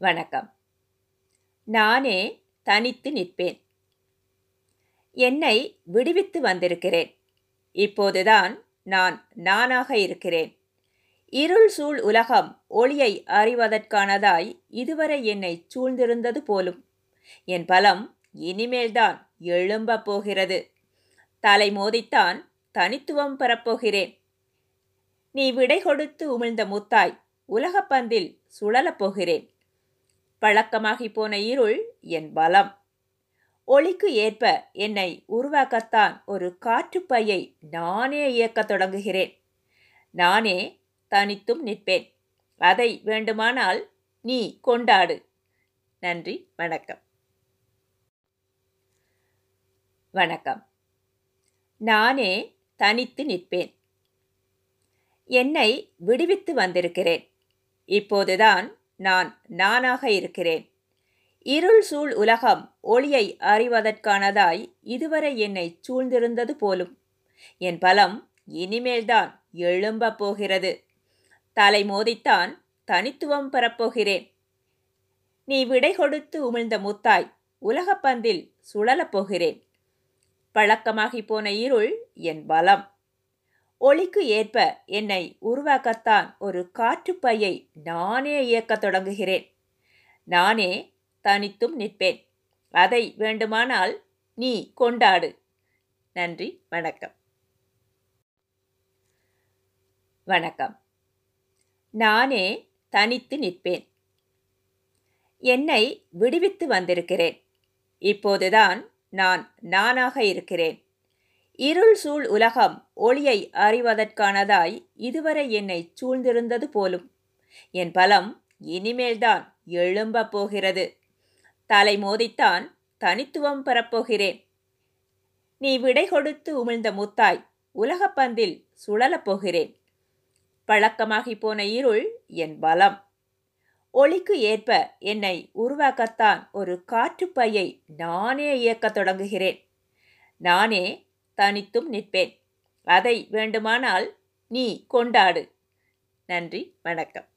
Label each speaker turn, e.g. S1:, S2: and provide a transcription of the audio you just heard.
S1: வணக்கம். நானே தனித்து நிற்பேன். என்னை விடுவித்து வந்திருக்கிறேன். இப்போதுதான் நான் நானாக இருக்கிறேன். இருள் சூழ் உலகம் ஒளியை அறிவதற்கானதாய் இதுவரை என்னை சூழ்ந்திருந்தது போலும். என் பலம் இனிமேல்தான் எழும்பப் போகிறது. தலை மோதித்தான் தனித்துவம் பெறப்போகிறேன். நீ விடை கொடுத்து உமிழ்ந்த முத்தாய் உலகப்பந்தில் சுழலப் போகிறேன். பழக்கமாகி போன இருள் என் பலம். ஒளிக்கு ஏற்ப என்னை உருவாக்கத்தான் ஒரு காற்றுப்பையை நானே இயக்கத் தொடங்குகிறேன். நானே தனித்தும் நிற்பேன். அதை வேண்டுமானால் நீ கொண்டாடு. நன்றி வணக்கம். வணக்கம். நானே தனித்து நிற்பேன். என்னை விடுவித்து வந்திருக்கிறேன். இப்போதுதான் நான் நானாக இருக்கிறேன். இருள் சூழ் உலகம் ஒளியை அறிவதற்கானதாய் இதுவரை என்னை சூழ்ந்திருந்தது போலும். என் பலம் இனிமேல்தான் எழும்பப் போகிறது. தலை மோதித்தான் தனித்துவம் பெறப்போகிறேன். நீ விடை கொடுத்து உமிழ்ந்த முத்தாய் உலகப்பந்தில் சுழலப் போகிறேன். பழக்கமாகி போன இருள் என் பலம். ஒளிக்கு ஏற்ப என்னை உருவாக்கத்தான் ஒரு காற்றுப்பையை நானே இயக்கத் தொடங்குகிறேன். நானே தனித்தும் நிற்பேன். அதை வேண்டுமானால் நீ கொண்டாடு. நன்றி வணக்கம். வணக்கம். நானே தனித்து நிற்பேன். என்னை விடுவித்து வந்திருக்கிறேன். இப்போதுதான் நான் நானாக இருக்கிறேன். இருள் சூழ் உலகம் ஒளியை அறிவதற்கானதாய் இதுவரை என்னை சூழ்ந்திருந்தது போலும். என் பலம் இனிமேல்தான் எழும்பப் போகிறது. தலை மோதித்தான் தனித்துவம் பெறப்போகிறேன். நீ விடை கொடுத்து உமிழ்ந்த முத்தாய் உலகப்பந்தில் சுழலப் போகிறேன். பழக்கமாகி போன இருள் என் பலம். ஒளிக்கு ஏற்ப என்னை உருவாக்கத்தான் ஒரு காற்றுப்பையை நானே இயக்கத் தொடங்குகிறேன். நானே தனித்தும் நிற்பேன். அதை வேண்டுமானால் நீ கொண்டாடு. நன்றி வணக்கம்.